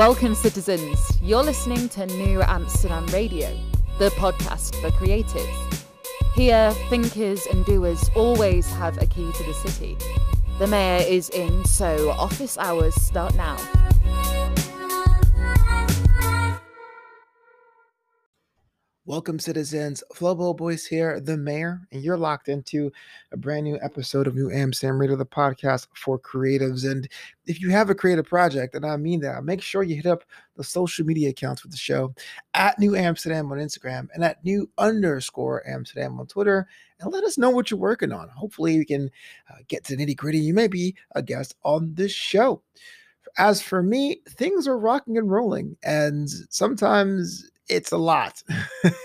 Welcome, citizens. You're listening to New Amsterdam Radio, the podcast for creatives. Here, thinkers and doers always have a key to the city. The mayor is in, so office hours start now. Welcome, citizens. Flobo Boys here, the mayor, and you're locked into a brand new episode of New Amsterdam Radio, the podcast for creatives. And if you have a creative project, and I mean that, make sure you hit up the social media accounts for the show at New Amsterdam on Instagram and at New underscore Amsterdam on Twitter, and let us know what you're working on. Hopefully, we can uh, get to the nitty gritty. You may be a guest on this show. As for me, things are rocking and rolling, and sometimes it's a lot.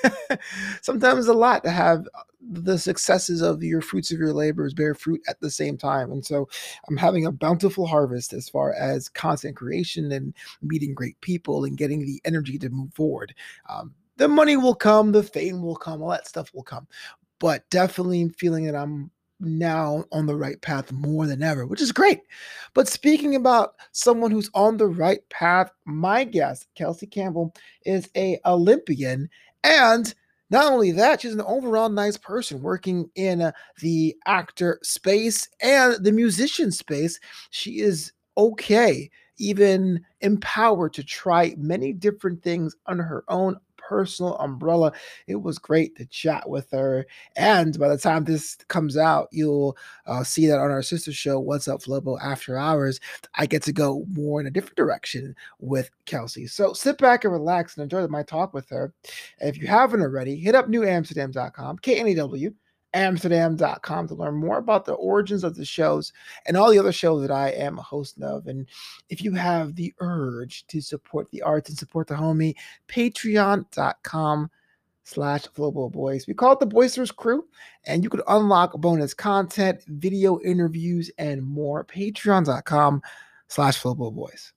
Sometimes a lot to have the successes of your fruits of your labors bear fruit at the same time. And so I'm having a bountiful harvest as far as content creation and meeting great people and getting the energy to move forward. Um, the money will come, the fame will come, all that stuff will come. But definitely feeling that I'm now on the right path more than ever, which is great. But speaking about someone who's on the right path, my guest, Kelsey Campbell, is a Olympian and not only that, she's an overall nice person working in uh, the actor space and the musician space. She is okay, even empowered to try many different things on her own personal umbrella. It was great to chat with her. And by the time this comes out, you'll uh, see that on our sister show, What's Up Flobo After Hours, I get to go more in a different direction with Kelsey. So sit back and relax and enjoy my talk with her. if you haven't already, hit up knewamsterdam.com, K N E W amsterdam.com to learn more about the origins of the shows and all the other shows that I am a host of. And if you have the urge to support the arts and support the homie, patreon.com slash Flobo Boys. We call it the Boisterous Crew, and you can unlock bonus content, video interviews, and more. Patreon.com slash Flobo Boys.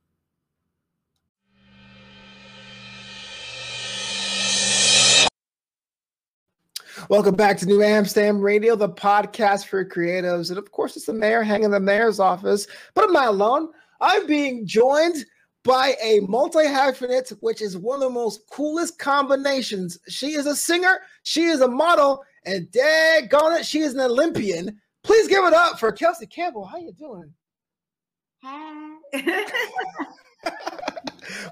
Welcome back to New Amsterdam Radio, the podcast for creatives. And of course, it's the mayor hanging the mayor's office. But I'm not alone. I'm being joined by a multi hyphenate, which is one of the most coolest combinations. She is a singer, she is a model, and daggone it, she is an Olympian. Please give it up for Kelsey Campbell. How you doing? Hi.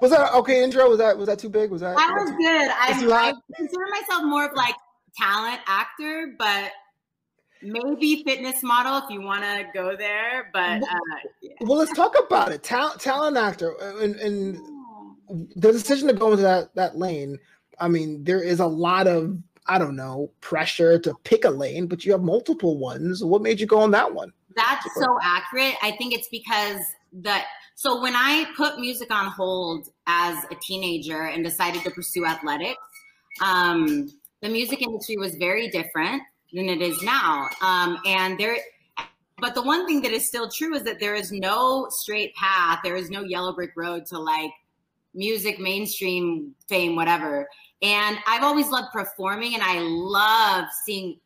was that okay intro? Was that was that too big? Was that that was good? I, I consider myself more of like talent actor, but maybe fitness model if you want to go there. But uh, yeah. well, let's talk about it. Talent, talent actor, uh, and, and the decision to go into that that lane. I mean, there is a lot of I don't know pressure to pick a lane, but you have multiple ones. What made you go on that one? That's so accurate. I think it's because that. So when I put music on hold as a teenager and decided to pursue athletics, um, the music industry was very different than it is now. Um, and there, but the one thing that is still true is that there is no straight path. There is no yellow brick road to like music, mainstream fame, whatever. And I've always loved performing and I love seeing,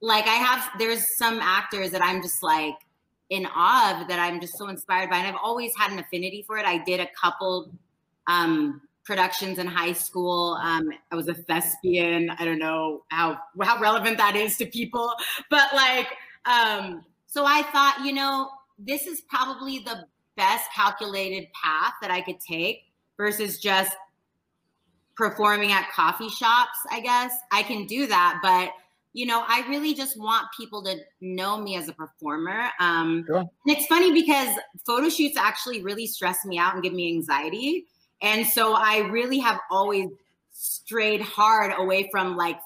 like, I have, there's some actors that I'm just like in awe of that I'm just so inspired by. And I've always had an affinity for it. I did a couple um, productions in high school. Um, I was a thespian. I don't know how how relevant that is to people, but like, um, so I thought, you know, this is probably the best calculated path that I could take versus just performing at coffee shops. I guess I can do that, but you know, I really just want people to know me as a performer. Um, sure. And it's funny because photo shoots actually really stress me out and give me anxiety. And so I really have always strayed hard away from like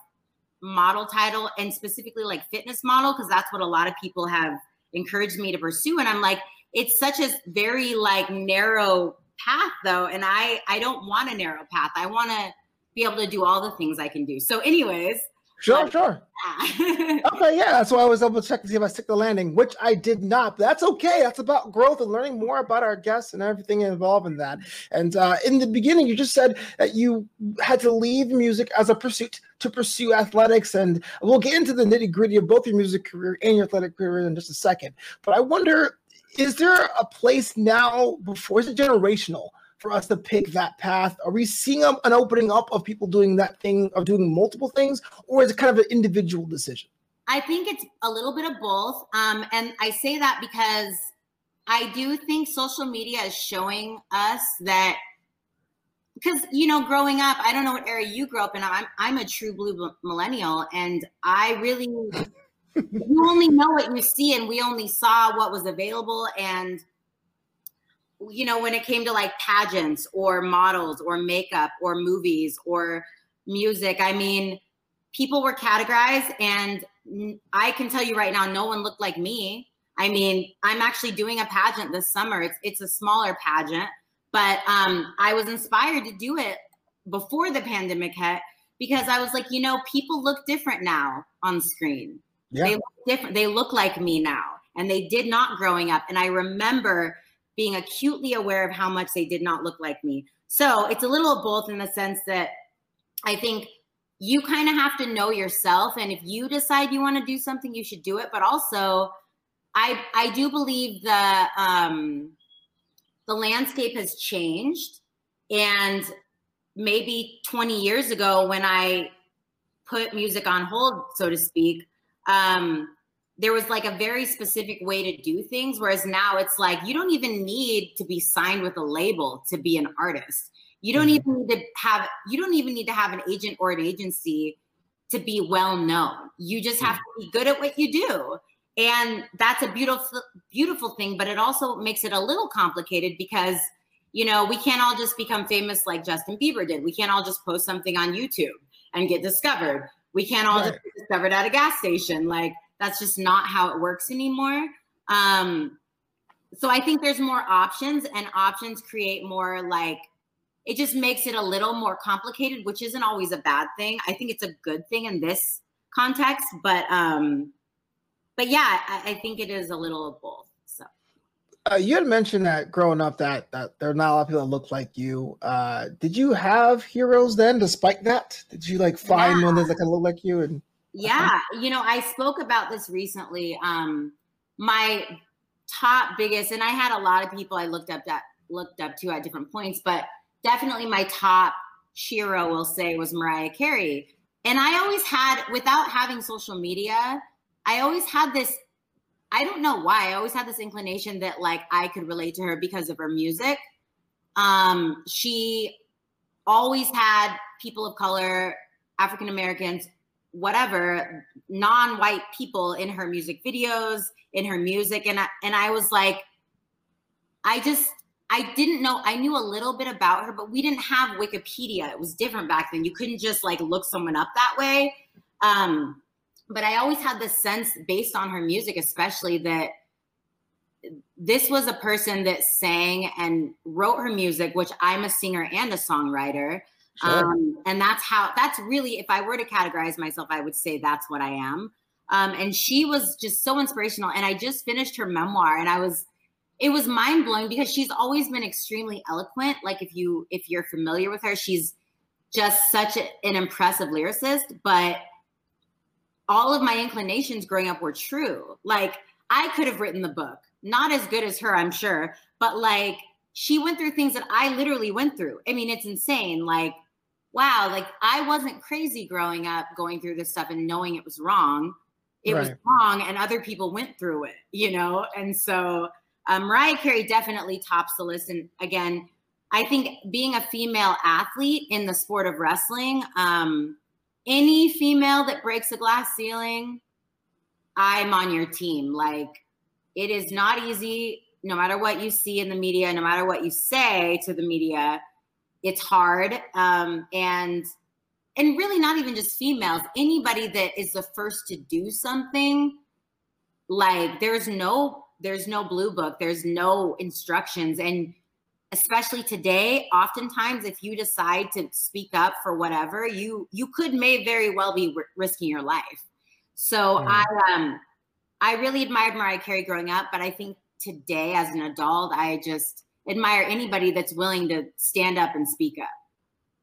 model title and specifically like fitness model because that's what a lot of people have encouraged me to pursue and I'm like it's such a very like narrow path though and I I don't want a narrow path. I want to be able to do all the things I can do. So anyways, Sure, sure. okay, yeah, that's why I was able to check to see if I stick the landing, which I did not. But that's okay. That's about growth and learning more about our guests and everything involved in that. And uh, in the beginning, you just said that you had to leave music as a pursuit to pursue athletics, and we'll get into the nitty gritty of both your music career and your athletic career in just a second. But I wonder, is there a place now before is it generational? For us to pick that path? Are we seeing an opening up of people doing that thing, of doing multiple things, or is it kind of an individual decision? I think it's a little bit of both. Um, and I say that because I do think social media is showing us that because you know growing up i don't know what era you grew up in i'm, I'm a true blue millennial and i really you only know what you see and we only saw what was available and you know when it came to like pageants or models or makeup or movies or music i mean people were categorized and i can tell you right now no one looked like me i mean i'm actually doing a pageant this summer it's it's a smaller pageant but um, I was inspired to do it before the pandemic hit because I was like, you know, people look different now on screen. Yeah. They look different. They look like me now, and they did not growing up. And I remember being acutely aware of how much they did not look like me. So it's a little of both in the sense that I think you kind of have to know yourself, and if you decide you want to do something, you should do it. But also, I I do believe the um, the landscape has changed. And maybe 20 years ago, when I put music on hold, so to speak, um, there was like a very specific way to do things. Whereas now it's like you don't even need to be signed with a label to be an artist. You don't mm-hmm. even need to have you don't even need to have an agent or an agency to be well known. You just have to be good at what you do and that's a beautiful beautiful thing but it also makes it a little complicated because you know we can't all just become famous like justin bieber did we can't all just post something on youtube and get discovered we can't all right. just be discovered at a gas station like that's just not how it works anymore um so i think there's more options and options create more like it just makes it a little more complicated which isn't always a bad thing i think it's a good thing in this context but um but yeah, I, I think it is a little of both. So uh, you had mentioned that growing up that that there are not a lot of people that look like you. Uh, did you have heroes then, despite that? Did you like find yeah. one that kind of look like you? And yeah, you know, I spoke about this recently. Um, my top biggest, and I had a lot of people I looked up that looked up to at different points, but definitely my top hero, will say, was Mariah Carey. And I always had, without having social media, I always had this I don't know why. I always had this inclination that like I could relate to her because of her music. Um, she always had people of color, African Americans, whatever, non-white people in her music videos, in her music, and I, and I was like, I just I didn't know. I knew a little bit about her, but we didn't have Wikipedia. It was different back then. You couldn't just like look someone up that way. Um, but I always had this sense based on her music, especially that this was a person that sang and wrote her music, which I'm a singer and a songwriter. Sure. Um, and that's how, that's really, if I were to categorize myself, I would say that's what I am. Um, and she was just so inspirational. And I just finished her memoir and I was, it was mind blowing because she's always been extremely eloquent. Like if you, if you're familiar with her, she's just such a, an impressive lyricist, but all of my inclinations growing up were true. Like I could have written the book, not as good as her, I'm sure, but like she went through things that I literally went through. I mean, it's insane. Like, wow, like I wasn't crazy growing up going through this stuff and knowing it was wrong. It right. was wrong, and other people went through it, you know? And so um, Mariah Carey definitely tops the list. And again, I think being a female athlete in the sport of wrestling, um, any female that breaks a glass ceiling, I'm on your team. Like it is not easy, no matter what you see in the media, no matter what you say to the media, it's hard. Um, and and really not even just females, anybody that is the first to do something, like there's no there's no blue book, there's no instructions. And especially today oftentimes if you decide to speak up for whatever you you could may very well be r- risking your life so i um i really admired mariah carey growing up but i think today as an adult i just admire anybody that's willing to stand up and speak up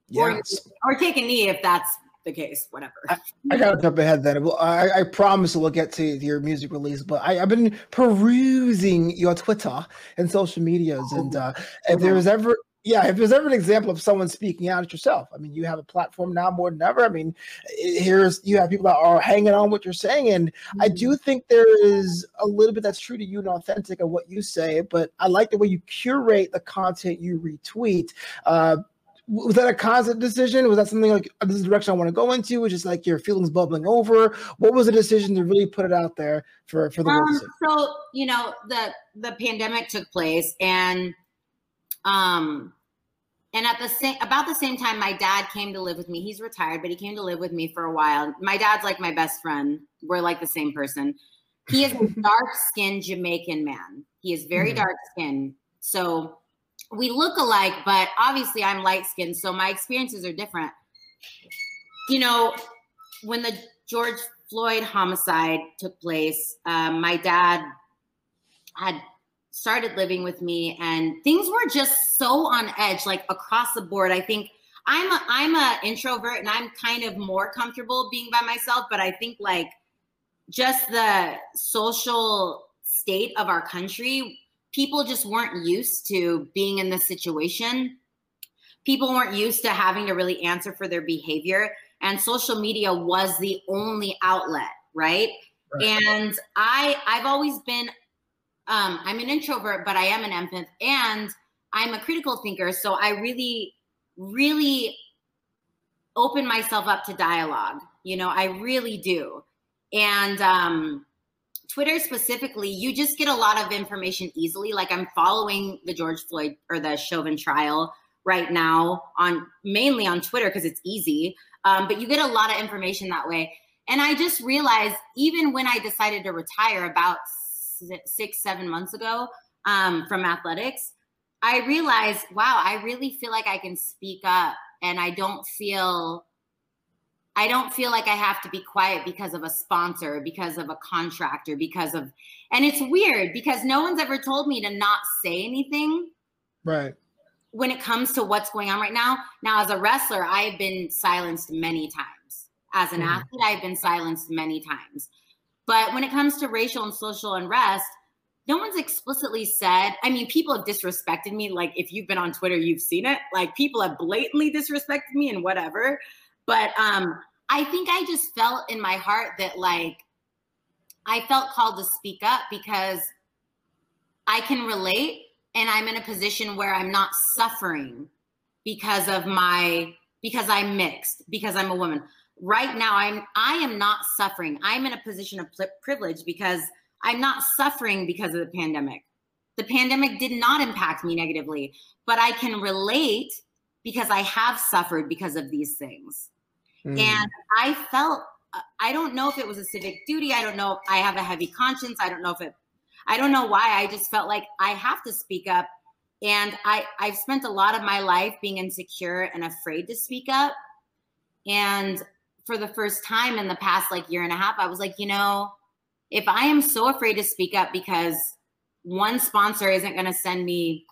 yes. or, or take a knee if that's the case, whatever. I, I, gotta jump ahead then. Well, I, I promise we'll get to your music release, but I, have been perusing your Twitter and social medias, and uh, if there was ever yeah, if there's ever an example of someone speaking out, it's yourself. I mean, you have a platform now more than ever. I mean, here's you have people that are hanging on what you're saying, and mm-hmm. I do think there is a little bit that's true to you and authentic of what you say. But I like the way you curate the content you retweet. Uh, was that a constant decision? Was that something like this is the direction I want to go into? Which is like your feelings bubbling over? What was the decision to really put it out there for for the um, world? So you know the the pandemic took place, and um, and at the same about the same time, my dad came to live with me. He's retired, but he came to live with me for a while. My dad's like my best friend. We're like the same person. He is a dark skinned Jamaican man. He is very mm-hmm. dark skinned. So we look alike, but obviously I'm light skinned. So my experiences are different. You know, when the George Floyd homicide took place, um, my dad had started living with me and things were just so on edge like across the board. I think i'm a i'm a introvert and i'm kind of more comfortable being by myself but i think like just the social state of our country people just weren't used to being in this situation. People weren't used to having to really answer for their behavior and social media was the only outlet right, right. and i i've always been um, I'm an introvert, but I am an empath and I'm a critical thinker. So I really, really open myself up to dialogue. You know, I really do. And um, Twitter specifically, you just get a lot of information easily. Like I'm following the George Floyd or the Chauvin trial right now on mainly on Twitter because it's easy. Um, but you get a lot of information that way. And I just realized even when I decided to retire about six, seven months ago um, from athletics, I realized, wow, I really feel like I can speak up and I don't feel I don't feel like I have to be quiet because of a sponsor, because of a contractor, because of and it's weird because no one's ever told me to not say anything. Right. When it comes to what's going on right now. Now, as a wrestler, I have been silenced many times. As an mm. athlete, I've been silenced many times. But when it comes to racial and social unrest, no one's explicitly said, I mean, people have disrespected me. Like, if you've been on Twitter, you've seen it. Like, people have blatantly disrespected me and whatever. But um, I think I just felt in my heart that, like, I felt called to speak up because I can relate and I'm in a position where I'm not suffering because of my, because I'm mixed, because I'm a woman right now i'm i am not suffering. I'm in a position of privilege because i'm not suffering because of the pandemic. The pandemic did not impact me negatively but i can relate because i have suffered because of these things. Mm. and i felt i don't know if it was a civic duty. I don't know if i have a heavy conscience. I don't know if it i don't know why. I just felt like i have to speak up. And i i've spent a lot of my life being insecure and afraid to speak up. And for the first time in the past like year and a half, I was like, you know, if I am so afraid to speak up because one sponsor isn't going to send me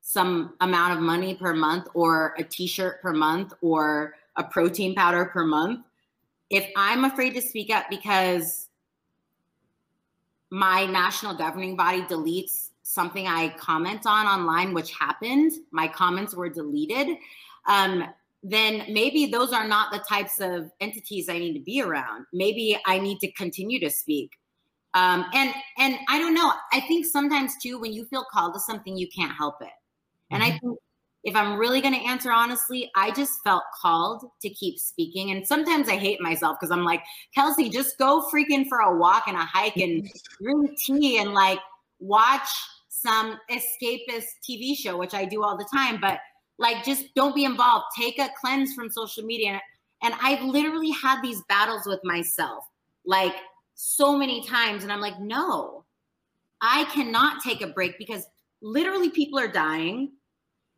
some amount of money per month or a t-shirt per month or a protein powder per month, if I'm afraid to speak up because my national governing body deletes something I comment on online, which happened, my comments were deleted. Um, then maybe those are not the types of entities I need to be around. Maybe I need to continue to speak. Um, and and I don't know. I think sometimes too, when you feel called to something, you can't help it. And mm-hmm. I think if I'm really going to answer honestly, I just felt called to keep speaking. And sometimes I hate myself because I'm like, Kelsey, just go freaking for a walk and a hike and drink tea and like watch some escapist TV show, which I do all the time. But like, just don't be involved. Take a cleanse from social media. And I've literally had these battles with myself, like so many times. And I'm like, no, I cannot take a break because literally people are dying.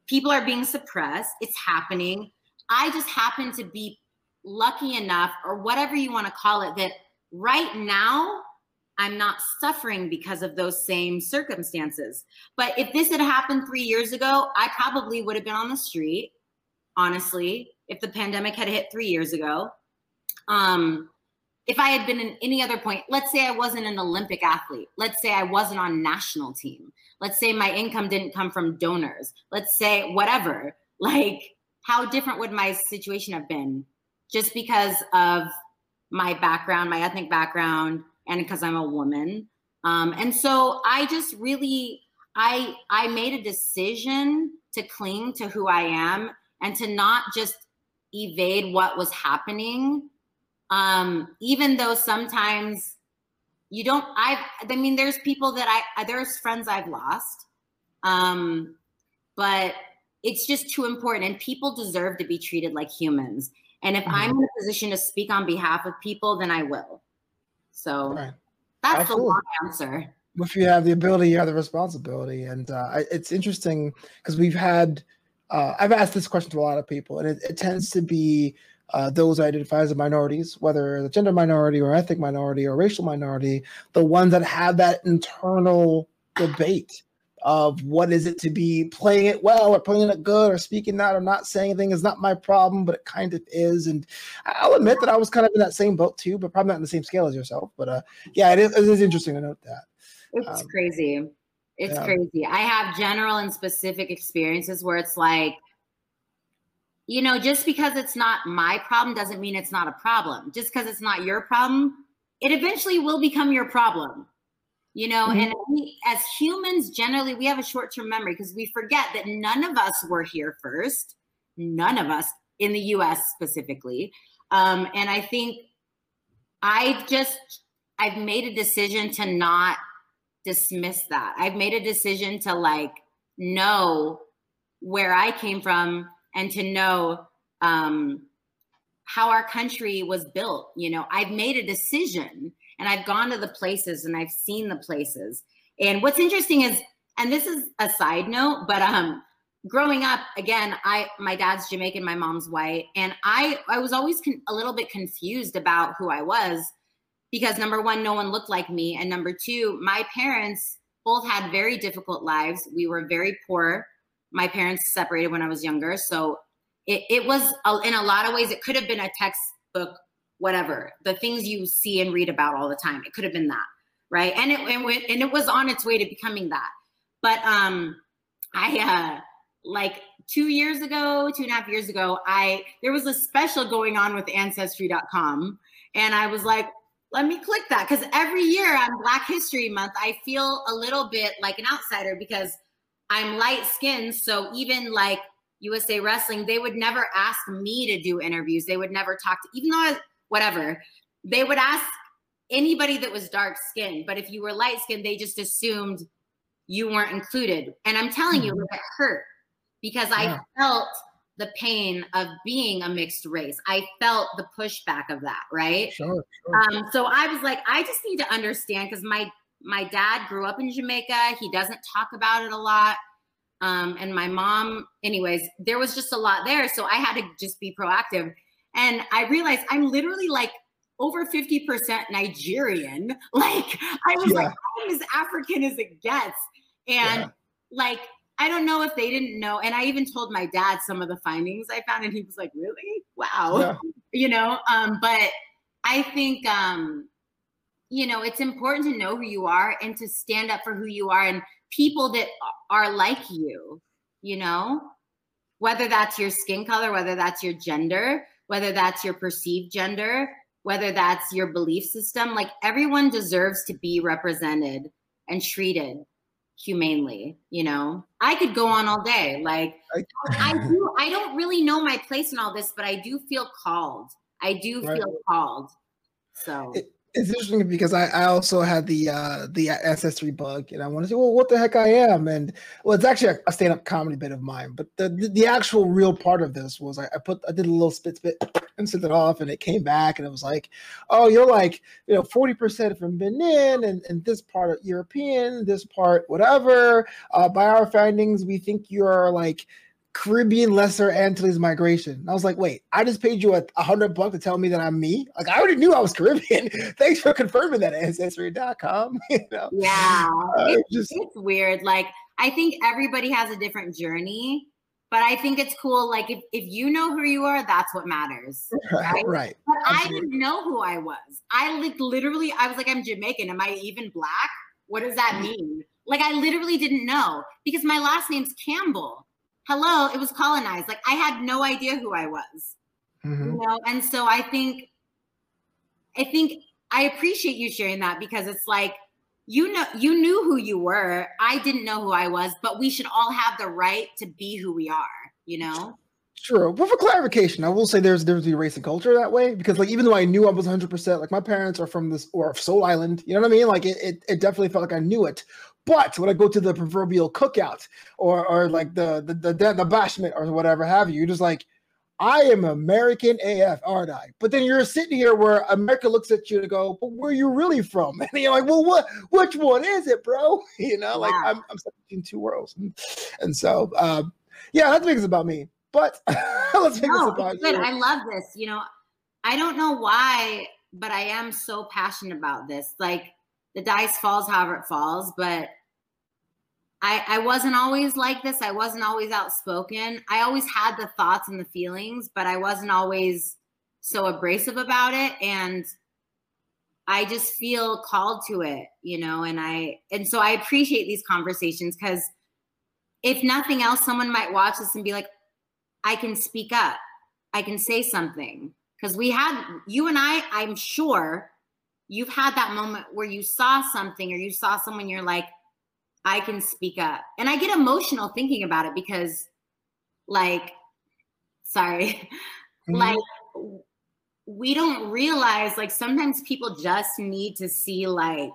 People are being suppressed. It's happening. I just happen to be lucky enough, or whatever you want to call it, that right now I'm not suffering because of those same circumstances. But if this had happened three years ago, I probably would have been on the street, honestly, if the pandemic had hit three years ago. Um, if I had been in any other point, let's say I wasn't an Olympic athlete, let's say I wasn't on national team, let's say my income didn't come from donors, let's say whatever, like how different would my situation have been? Just because of my background, my ethnic background, and because I'm a woman. Um, and so I just really, I I made a decision to cling to who I am and to not just evade what was happening um, even though sometimes you don't i i mean there's people that i there's friends i've lost um but it's just too important and people deserve to be treated like humans and if mm-hmm. i'm in a position to speak on behalf of people then i will so right. that's Absolutely. the long answer if you have the ability you have the responsibility and uh, it's interesting because we've had uh, i've asked this question to a lot of people and it, it tends to be uh, those identify as minorities, whether the gender minority or ethnic minority or racial minority, the ones that have that internal debate of what is it to be playing it well or playing it good or speaking that or not saying anything is not my problem, but it kind of is. And I'll admit that I was kind of in that same boat too, but probably not in the same scale as yourself. But uh, yeah, it is, it is interesting to note that. It's um, crazy. It's yeah. crazy. I have general and specific experiences where it's like you know, just because it's not my problem doesn't mean it's not a problem. Just because it's not your problem, it eventually will become your problem. You know, mm-hmm. and we, as humans, generally, we have a short term memory because we forget that none of us were here first. None of us in the US specifically. Um, and I think I just, I've made a decision to not dismiss that. I've made a decision to like know where I came from and to know um, how our country was built. You know, I've made a decision and I've gone to the places and I've seen the places. And what's interesting is, and this is a side note, but um, growing up, again, I my dad's Jamaican, my mom's white, and I I was always con- a little bit confused about who I was because number one, no one looked like me, and number two, my parents both had very difficult lives. We were very poor my parents separated when I was younger. So it, it was, a, in a lot of ways, it could have been a textbook, whatever, the things you see and read about all the time. It could have been that. Right. And it, and, and it was on its way to becoming that. But um, I, uh, like two years ago, two and a half years ago, I, there was a special going on with ancestry.com. And I was like, let me click that because every year on Black History Month, I feel a little bit like an outsider because I'm light skinned. So even like USA Wrestling, they would never ask me to do interviews. They would never talk to, even though I, whatever, they would ask anybody that was dark skinned. But if you were light skinned, they just assumed you weren't included. And I'm telling you, it hurt because yeah. I felt the pain of being a mixed race. I felt the pushback of that, right? Sure, sure. Um, so I was like, I just need to understand because my my dad grew up in Jamaica. He doesn't talk about it a lot. Um, and my mom, anyways, there was just a lot there. So I had to just be proactive. And I realized I'm literally like over 50% Nigerian. Like I was yeah. like, I'm as African as it gets. And yeah. like, I don't know if they didn't know. And I even told my dad some of the findings I found, and he was like, really? Wow. Yeah. You know, um, but I think um, you know, it's important to know who you are and to stand up for who you are and people that are like you, you know, whether that's your skin color, whether that's your gender, whether that's your perceived gender, whether that's your belief system, like everyone deserves to be represented and treated humanely you know? I could go on all day like I, I do i don't really know my place in all this but i do feel called. I do right. feel called so. It, it's interesting because I, I also had the uh the ancestry bug and I want to say, well, what the heck I am? And well, it's actually a, a stand-up comedy bit of mine, but the, the, the actual real part of this was I, I, put I did a little spit spit and sent it off and it came back and it was like, oh, you're like, you know, 40% from Benin and, and this part European, this part whatever. Uh, by our findings, we think you're like Caribbean Lesser Antilles migration. I was like, wait, I just paid you a, a hundred bucks to tell me that I'm me. Like I already knew I was Caribbean. Thanks for confirming that ancestry.com. you know? Yeah. Uh, it's, just, it's weird. Like I think everybody has a different journey. but I think it's cool. Like if, if you know who you are, that's what matters. Right. right. But Absolutely. I didn't know who I was. I like literally, I was like, I'm Jamaican. Am I even black? What does that mean? Like I literally didn't know because my last name's Campbell. Hello, it was colonized. Like I had no idea who I was. Mm-hmm. You know, and so I think I think I appreciate you sharing that because it's like you know you knew who you were i didn't know who i was but we should all have the right to be who we are you know Sure. But for clarification, I will say there's there's the race and culture that way because like even though I knew I was 100 percent like my parents are from this or Soul Island, you know what I mean? Like it, it, it definitely felt like I knew it. But when I go to the proverbial cookout or or like the the the, the, the bashment or whatever have you, you're just like I am American AF, aren't I? But then you're sitting here where America looks at you to go, but where are you really from? And you're like, well, what? Which one is it, bro? You know, like I'm, I'm in two worlds, and, and so um, yeah, that's makes about me. But let's make no, about good. you. I love this. You know, I don't know why, but I am so passionate about this. Like the dice falls however it falls, but I, I wasn't always like this. I wasn't always outspoken. I always had the thoughts and the feelings, but I wasn't always so abrasive about it. And I just feel called to it, you know, and I, and so I appreciate these conversations because if nothing else, someone might watch this and be like, I can speak up. I can say something. Because we had, you and I, I'm sure you've had that moment where you saw something or you saw someone, you're like, I can speak up. And I get emotional thinking about it because, like, sorry, mm-hmm. like, we don't realize, like, sometimes people just need to see, like,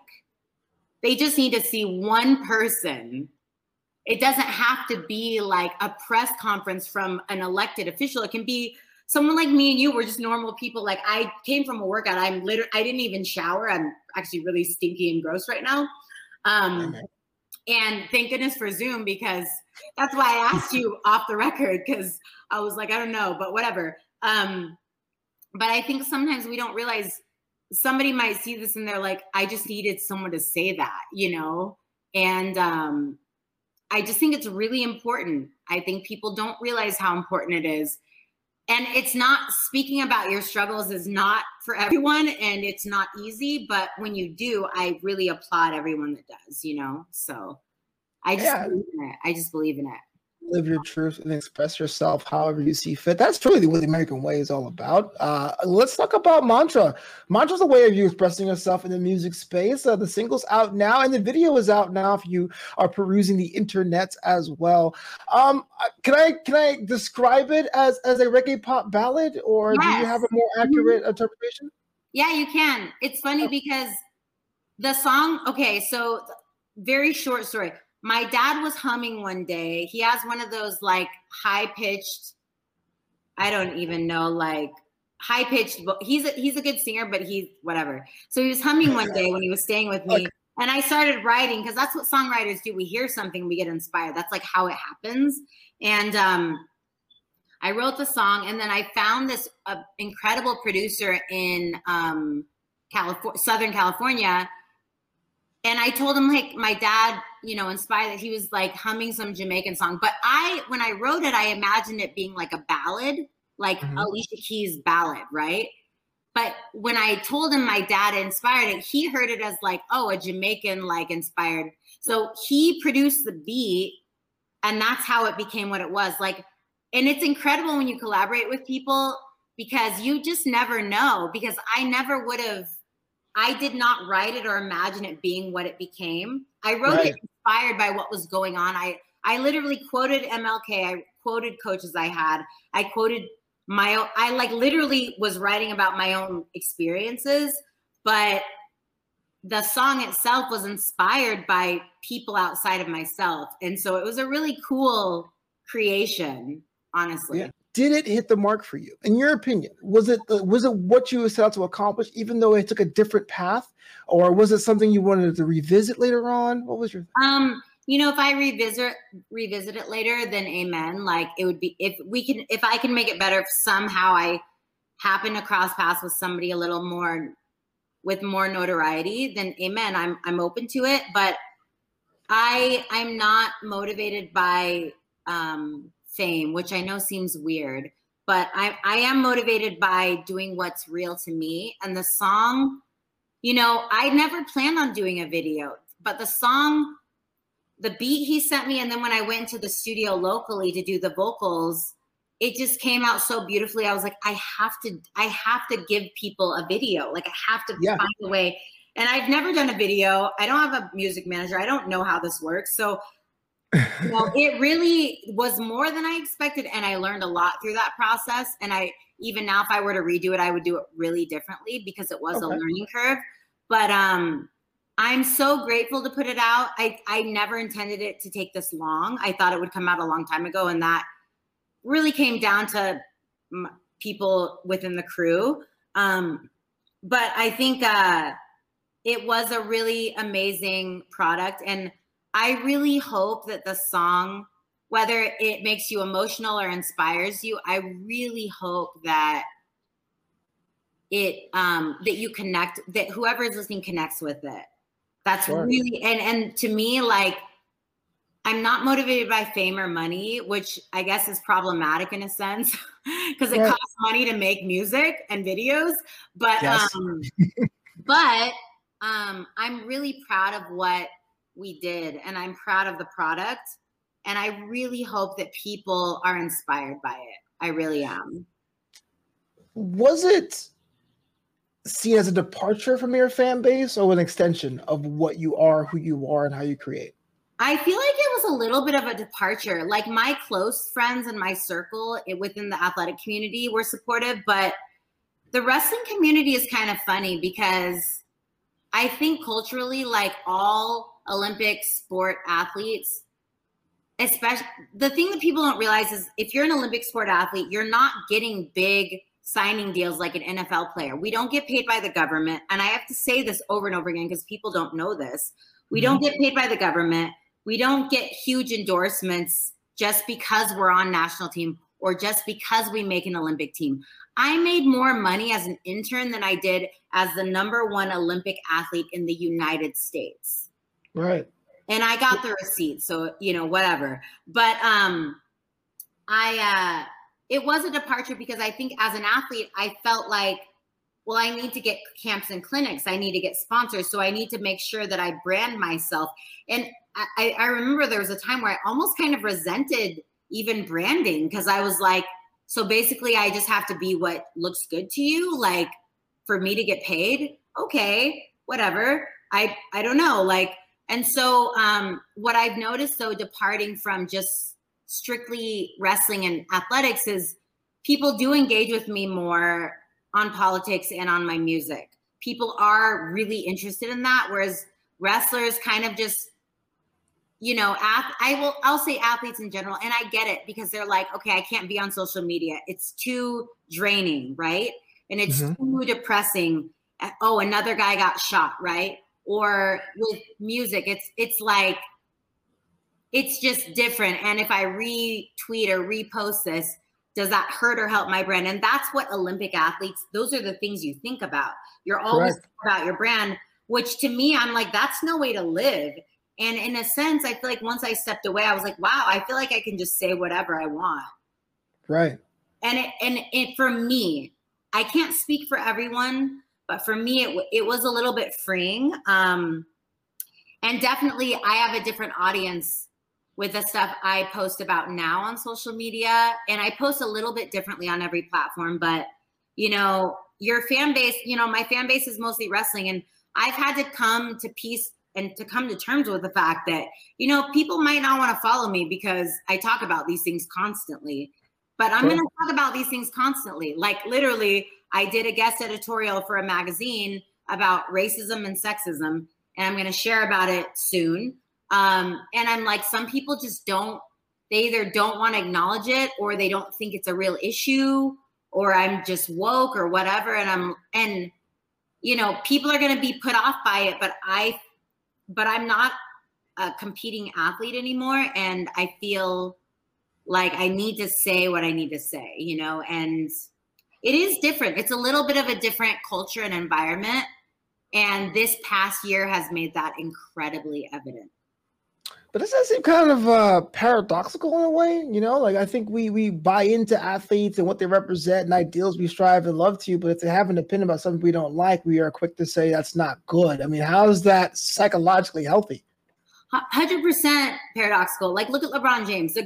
they just need to see one person. It doesn't have to be like a press conference from an elected official. It can be someone like me and you we're just normal people like i came from a workout i'm literally i didn't even shower i'm actually really stinky and gross right now um and thank goodness for Zoom because that's why I asked you off the record because I was like, I don't know, but whatever. Um, but I think sometimes we don't realize somebody might see this and they're like, I just needed someone to say that, you know? And um, I just think it's really important. I think people don't realize how important it is. And it's not speaking about your struggles is not for everyone and it's not easy, but when you do, I really applaud everyone that does, you know? So I just yeah. believe in it. I just believe in it live your truth and express yourself however you see fit. That's truly what the American way is all about. Uh, let's talk about mantra. Mantra is a way of you expressing yourself in the music space. Uh, the single's out now, and the video is out now. If you are perusing the internet as well, um, can I can I describe it as as a reggae pop ballad, or yes. do you have a more accurate mm-hmm. interpretation? Yeah, you can. It's funny because the song. Okay, so very short story my dad was humming one day. He has one of those like high pitched, I don't even know, like high pitched. He's a, he's a good singer, but he's whatever. So he was humming one day when he was staying with me, okay. and I started writing because that's what songwriters do. We hear something, we get inspired. That's like how it happens. And um, I wrote the song, and then I found this uh, incredible producer in um, California, Southern California and I told him like my dad, you know, inspired that he was like humming some Jamaican song. But I, when I wrote it, I imagined it being like a ballad, like mm-hmm. Alicia Keys' ballad, right? But when I told him my dad inspired it, he heard it as like, oh, a Jamaican like inspired. So he produced the beat, and that's how it became what it was. Like, and it's incredible when you collaborate with people because you just never know. Because I never would have I did not write it or imagine it being what it became. I wrote right. it inspired by what was going on. I I literally quoted MLK. I quoted coaches I had. I quoted my I like literally was writing about my own experiences, but the song itself was inspired by people outside of myself. And so it was a really cool creation, honestly. Yeah did it hit the mark for you? In your opinion was it was it what you set out to accomplish even though it took a different path? Or was it something you wanted to revisit later on? What was your um you know if i revisit revisit it later then amen. Like it would be if we can if i can make it better if somehow i happen to cross paths with somebody a little more with more notoriety then amen i'm i'm open to it. But i i'm not motivated by um fame, which I know seems weird, but I, I am motivated by doing what's real to me. And the song, you know, I never planned on doing a video, but the song, the beat he sent me, and then when I went into the studio locally to do the vocals, it just came out so beautifully. I was like, I have to, I have to give people a video. Like I have to yeah. find a way. And I've never done a video. I don't have a music manager. I don't know how this works. So know, it really was more than I expected. And I learned a lot through that process. And I, even now, if I were to redo it, I would do it really differently because it was okay. a learning curve. But um, I'm so grateful to put it out. I, I never intended it to take this long. I thought it would come out a long time ago. And that really came down to people within the crew. Um, but I think uh, it was a really amazing product. And I really hope that the song, whether it makes you emotional or inspires you, I really hope that it um that you connect that whoever is listening connects with it. That's sure. really and and to me like I'm not motivated by fame or money, which I guess is problematic in a sense because it costs money to make music and videos. But yes. um, but um, I'm really proud of what we did, and I'm proud of the product. And I really hope that people are inspired by it. I really am. Was it seen as a departure from your fan base or an extension of what you are, who you are, and how you create? I feel like it was a little bit of a departure. Like my close friends and my circle within the athletic community were supportive, but the wrestling community is kind of funny because I think culturally, like all Olympic sport athletes, especially the thing that people don't realize is if you're an Olympic sport athlete, you're not getting big signing deals like an NFL player. We don't get paid by the government. And I have to say this over and over again because people don't know this. We mm-hmm. don't get paid by the government we don't get huge endorsements just because we're on national team or just because we make an Olympic team. I made more money as an intern than I did as the number one Olympic athlete in the United States. Right. And I got the receipt, so you know, whatever. But um I uh it was a departure because I think as an athlete, I felt like, well, I need to get camps and clinics. I need to get sponsors. So I need to make sure that I brand myself. And I, I remember there was a time where I almost kind of resented even branding because I was like, so basically, I just have to be what looks good to you. Like for me to get paid, okay, whatever. I I don't know. Like, and so um, what I've noticed though, departing from just strictly wrestling and athletics, is people do engage with me more on politics and on my music. People are really interested in that, whereas wrestlers kind of just you know, ath- I will I'll say athletes in general, and I get it because they're like, okay, I can't be on social media. It's too draining, right? And it's mm-hmm. too depressing. Oh, another guy got shot, right? Or with music, it's it's like it's just different. And if I retweet or repost this, does that hurt or help my brand? And that's what Olympic athletes, those are the things you think about. You're always about your brand, which to me, I'm like, that's no way to live and in a sense, I feel like once I stepped away, I was like, wow, I feel like I can just say whatever I want. Right. And it, and it, for me, I can't speak for everyone, but for me, it, it was a little bit freeing. Um, and definitely, I have a different audience with the stuff I post about now on social media. And I post a little bit differently on every platform, but you know, your fan base, you know, my fan base is mostly wrestling. And I've had to come to peace and to come to terms with the fact that you know people might not want to follow me because I talk about these things constantly. But I'm going to talk about these things constantly. Like literally, I did a guest editorial for a magazine about racism and sexism, and I'm going to share about it soon. Um, and I'm like, some people just don't. They either don't want to acknowledge it, or they don't think it's a real issue, or I'm just woke or whatever. And I'm and you know, people are going to be put off by it, but I but I'm not a competing athlete anymore. And I feel like I need to say what I need to say, you know, and it is different. It's a little bit of a different culture and environment. And this past year has made that incredibly evident. But does that seem kind of uh, paradoxical in a way? You know, like I think we we buy into athletes and what they represent and ideals we strive and love to, but if they have an opinion about something we don't like, we are quick to say that's not good. I mean, how is that psychologically healthy? Hundred percent paradoxical. Like, look at LeBron James.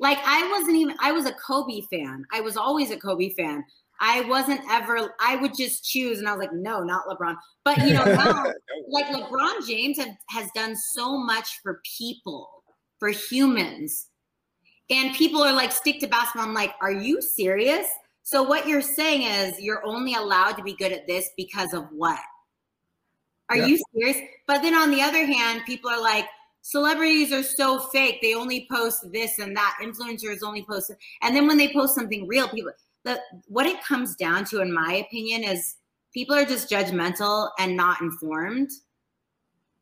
Like, I wasn't even. I was a Kobe fan. I was always a Kobe fan. I wasn't ever, I would just choose. And I was like, no, not LeBron. But, you know, now, like LeBron James have, has done so much for people, for humans. And people are like, stick to basketball. I'm like, are you serious? So what you're saying is you're only allowed to be good at this because of what? Are yeah. you serious? But then on the other hand, people are like, celebrities are so fake. They only post this and that. Influencers only post. And then when they post something real, people the what it comes down to, in my opinion, is people are just judgmental and not informed.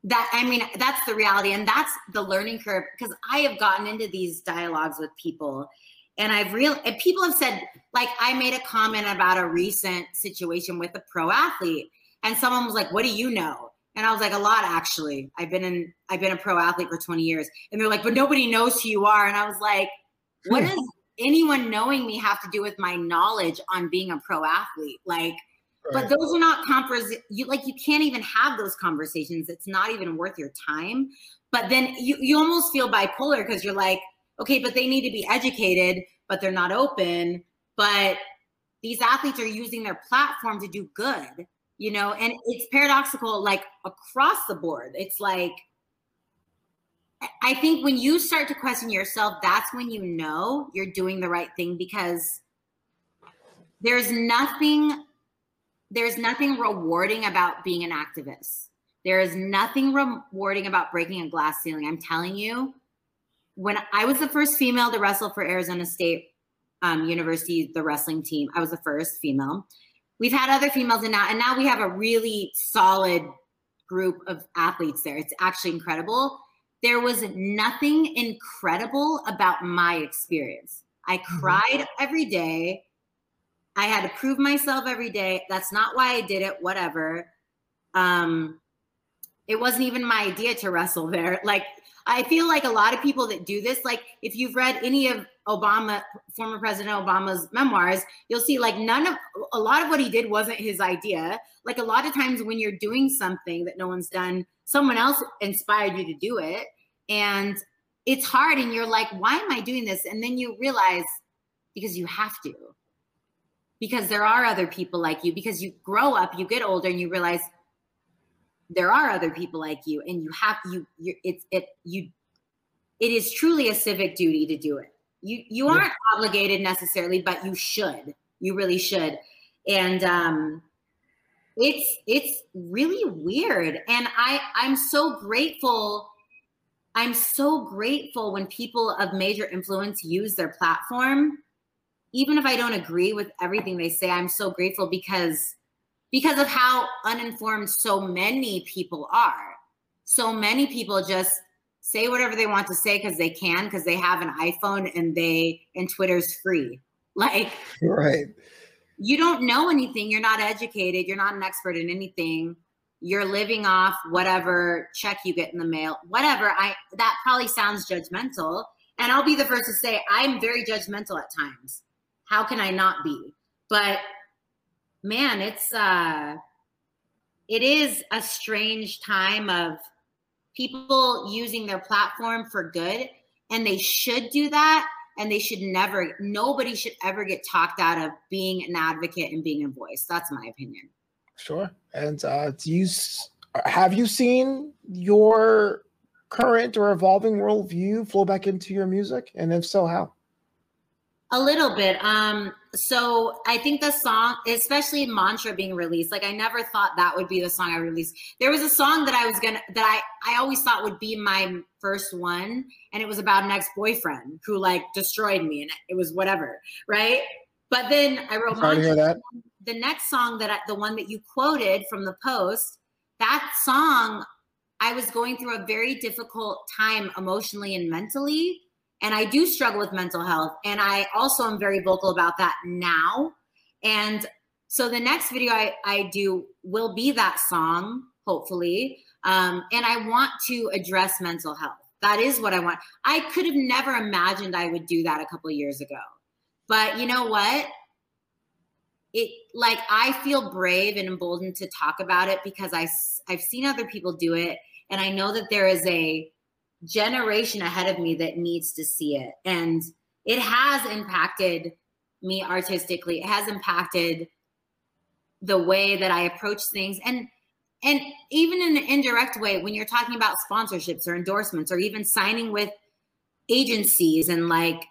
That I mean, that's the reality, and that's the learning curve. Because I have gotten into these dialogues with people, and I've real and people have said, like, I made a comment about a recent situation with a pro athlete, and someone was like, "What do you know?" And I was like, a lot actually. I've been in I've been a pro athlete for 20 years. And they're like, but nobody knows who you are. And I was like, what hmm. is anyone knowing me have to do with my knowledge on being a pro athlete like right. but those are not conference you like you can't even have those conversations. It's not even worth your time. But then you, you almost feel bipolar because you're like okay but they need to be educated but they're not open. But these athletes are using their platform to do good you know? And it's paradoxical like across the board. It's like I think when you start to question yourself, that's when you know you're doing the right thing because there's nothing there's nothing rewarding about being an activist. There is nothing rewarding about breaking a glass ceiling. I'm telling you, when I was the first female to wrestle for Arizona State um, University, the wrestling team, I was the first female. We've had other females in now, and now we have a really solid group of athletes there. It's actually incredible there was nothing incredible about my experience. I mm-hmm. cried every day. I had to prove myself every day. That's not why I did it, whatever. Um, it wasn't even my idea to wrestle there. Like, I feel like a lot of people that do this, like, if you've read any of Obama, former President Obama's memoirs, you'll see like none of a lot of what he did wasn't his idea. Like, a lot of times when you're doing something that no one's done, someone else inspired you to do it and it's hard and you're like why am i doing this and then you realize because you have to because there are other people like you because you grow up you get older and you realize there are other people like you and you have you you it's it you it is truly a civic duty to do it. You you aren't yeah. obligated necessarily but you should. You really should. And um it's it's really weird. And i i'm so grateful i'm so grateful when people of major influence use their platform. Even if i don't agree with everything they say i'm so grateful because because of how uninformed so many people are. So many people just say whatever they want to say because they can because they have an iphone and they and twitter's free. Like right. you don't know anything. You're not educated. You're not an expert in anything. You're living off whatever check you get in the mail. Whatever. I that probably sounds judgmental and i'll be the first to say i'm very judgmental at times. How can i not be? But man it's uh it is a strange time of people using their platform for good and they should do that and they should never nobody should ever get talked out of being an advocate and being a voice. That's my opinion. Sure. And uh do you have you seen your current or evolving worldview flow back into your music? And if so how? A little bit. Um, so I think the song, especially Mantra being released, like I never thought that would be the song I released. There was a song that I was gonna that I I always thought would be my first one, and it was about an ex-boyfriend who like destroyed me, and it was whatever, right? But then I wrote Mantra. The next song that I, the one that you quoted from the post, that song, I was going through a very difficult time emotionally and mentally and I do struggle with mental health. And I also am very vocal about that now. And so the next video I, I do will be that song, hopefully. Um, and I want to address mental health. that is what I want. I could have never imagined I would do that a couple years ago. But you know what? It like I feel brave and emboldened to talk about it because I I've seen other people do it and I know that there is a generation ahead of me that needs to see it. And it has impacted me artistically. It has impacted the way that I approach things and and even in an indirect way when you're talking about sponsorships or endorsements or even signing with agencies and like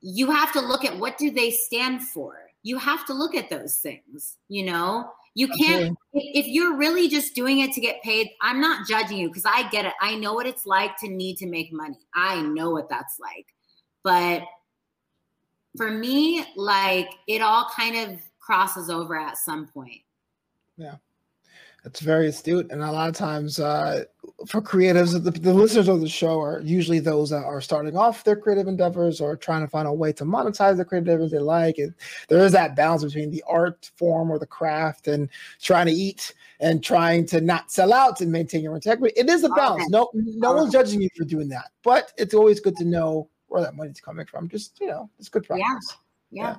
you have to look at what do they stand for you have to look at those things you know you can't if, if you're really just doing it to get paid i'm not judging you because i get it i know what it's like to need to make money i know what that's like but for me like it all kind of crosses over at some point. Yeah. That's very astute. And a lot of times uh, for creatives, the, the, listeners of the show are usually those that are starting off their creative endeavors or trying to find a way to monetize the creative endeavors they like. And there is that balance between the art form or the craft and trying to eat and trying to not sell out and maintain your integrity. It is a balance. No, no one's judging you for doing that, but it's always good to know where that money's coming from. Just, you know, it's good practice. Yeah yeah.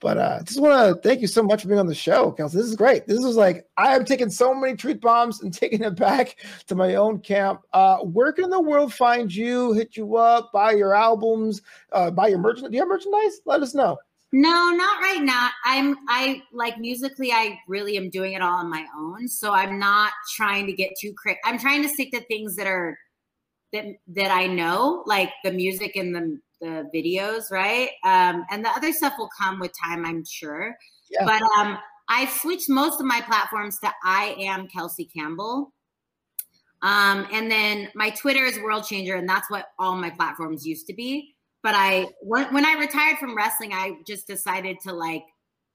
But uh just want to thank you so much for being on the show, Kelsey. This is great. This is like I have taken so many truth bombs and taking it back to my own camp. Uh where can the world find you, hit you up, buy your albums, uh buy your merchandise? Do you have merchandise? Let us know. No, not right now. I'm I like musically I really am doing it all on my own. So I'm not trying to get too crazy. I'm trying to stick to things that are that that I know, like the music and the the videos, right? Um, and the other stuff will come with time, I'm sure. Yeah. But um, I've switched most of my platforms to I am Kelsey Campbell. Um, and then my Twitter is World Changer, and that's what all my platforms used to be. But I when, when I retired from wrestling, I just decided to like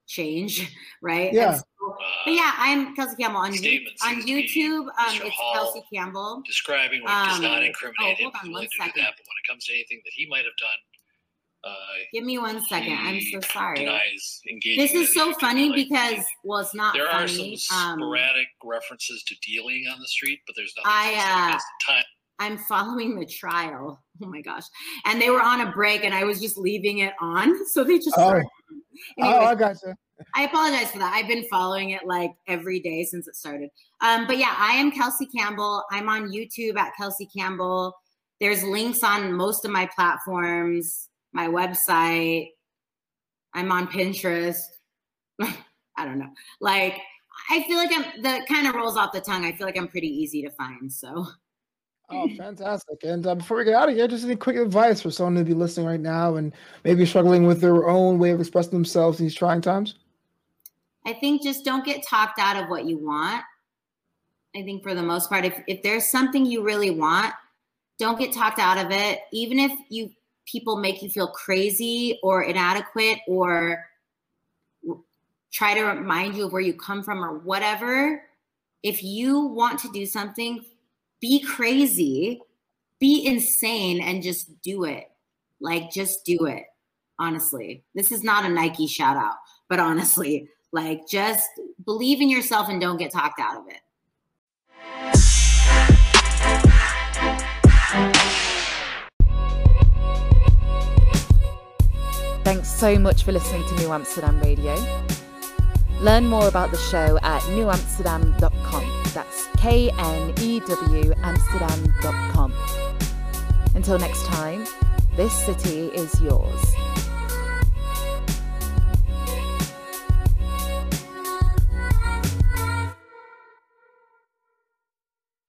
change, right? Yeah. So, but yeah, I'm Kelsey Campbell on, you, on YouTube. Um, it's Hall Kelsey Campbell describing what um, does not incriminate oh, him. On one second. That, but when it comes to anything that he might have done, uh, give me one second. I'm so sorry. This is so funny because well, it's not. There funny. are some um, sporadic um, references to dealing on the street, but there's nothing. I uh, time. I'm following the trial. Oh my gosh. And they were on a break and I was just leaving it on. So they just oh. Anyway, oh, I gotcha. I apologize for that. I've been following it like every day since it started. Um, but yeah, I am Kelsey Campbell. I'm on YouTube at Kelsey Campbell. There's links on most of my platforms, my website. I'm on Pinterest. I don't know. Like, I feel like I'm the kind of rolls off the tongue. I feel like I'm pretty easy to find. So Oh, fantastic. And uh, before we get out of here, just any quick advice for someone to be listening right now and maybe struggling with their own way of expressing themselves in these trying times? I think just don't get talked out of what you want. I think for the most part, if, if there's something you really want, don't get talked out of it. Even if you people make you feel crazy or inadequate or try to remind you of where you come from or whatever, if you want to do something, be crazy, be insane, and just do it. Like, just do it. Honestly, this is not a Nike shout out, but honestly, like, just believe in yourself and don't get talked out of it. Thanks so much for listening to New Amsterdam Radio. Learn more about the show at knewamsterdam.com. That's K N E W Amsterdam.com. Until next time, this city is yours.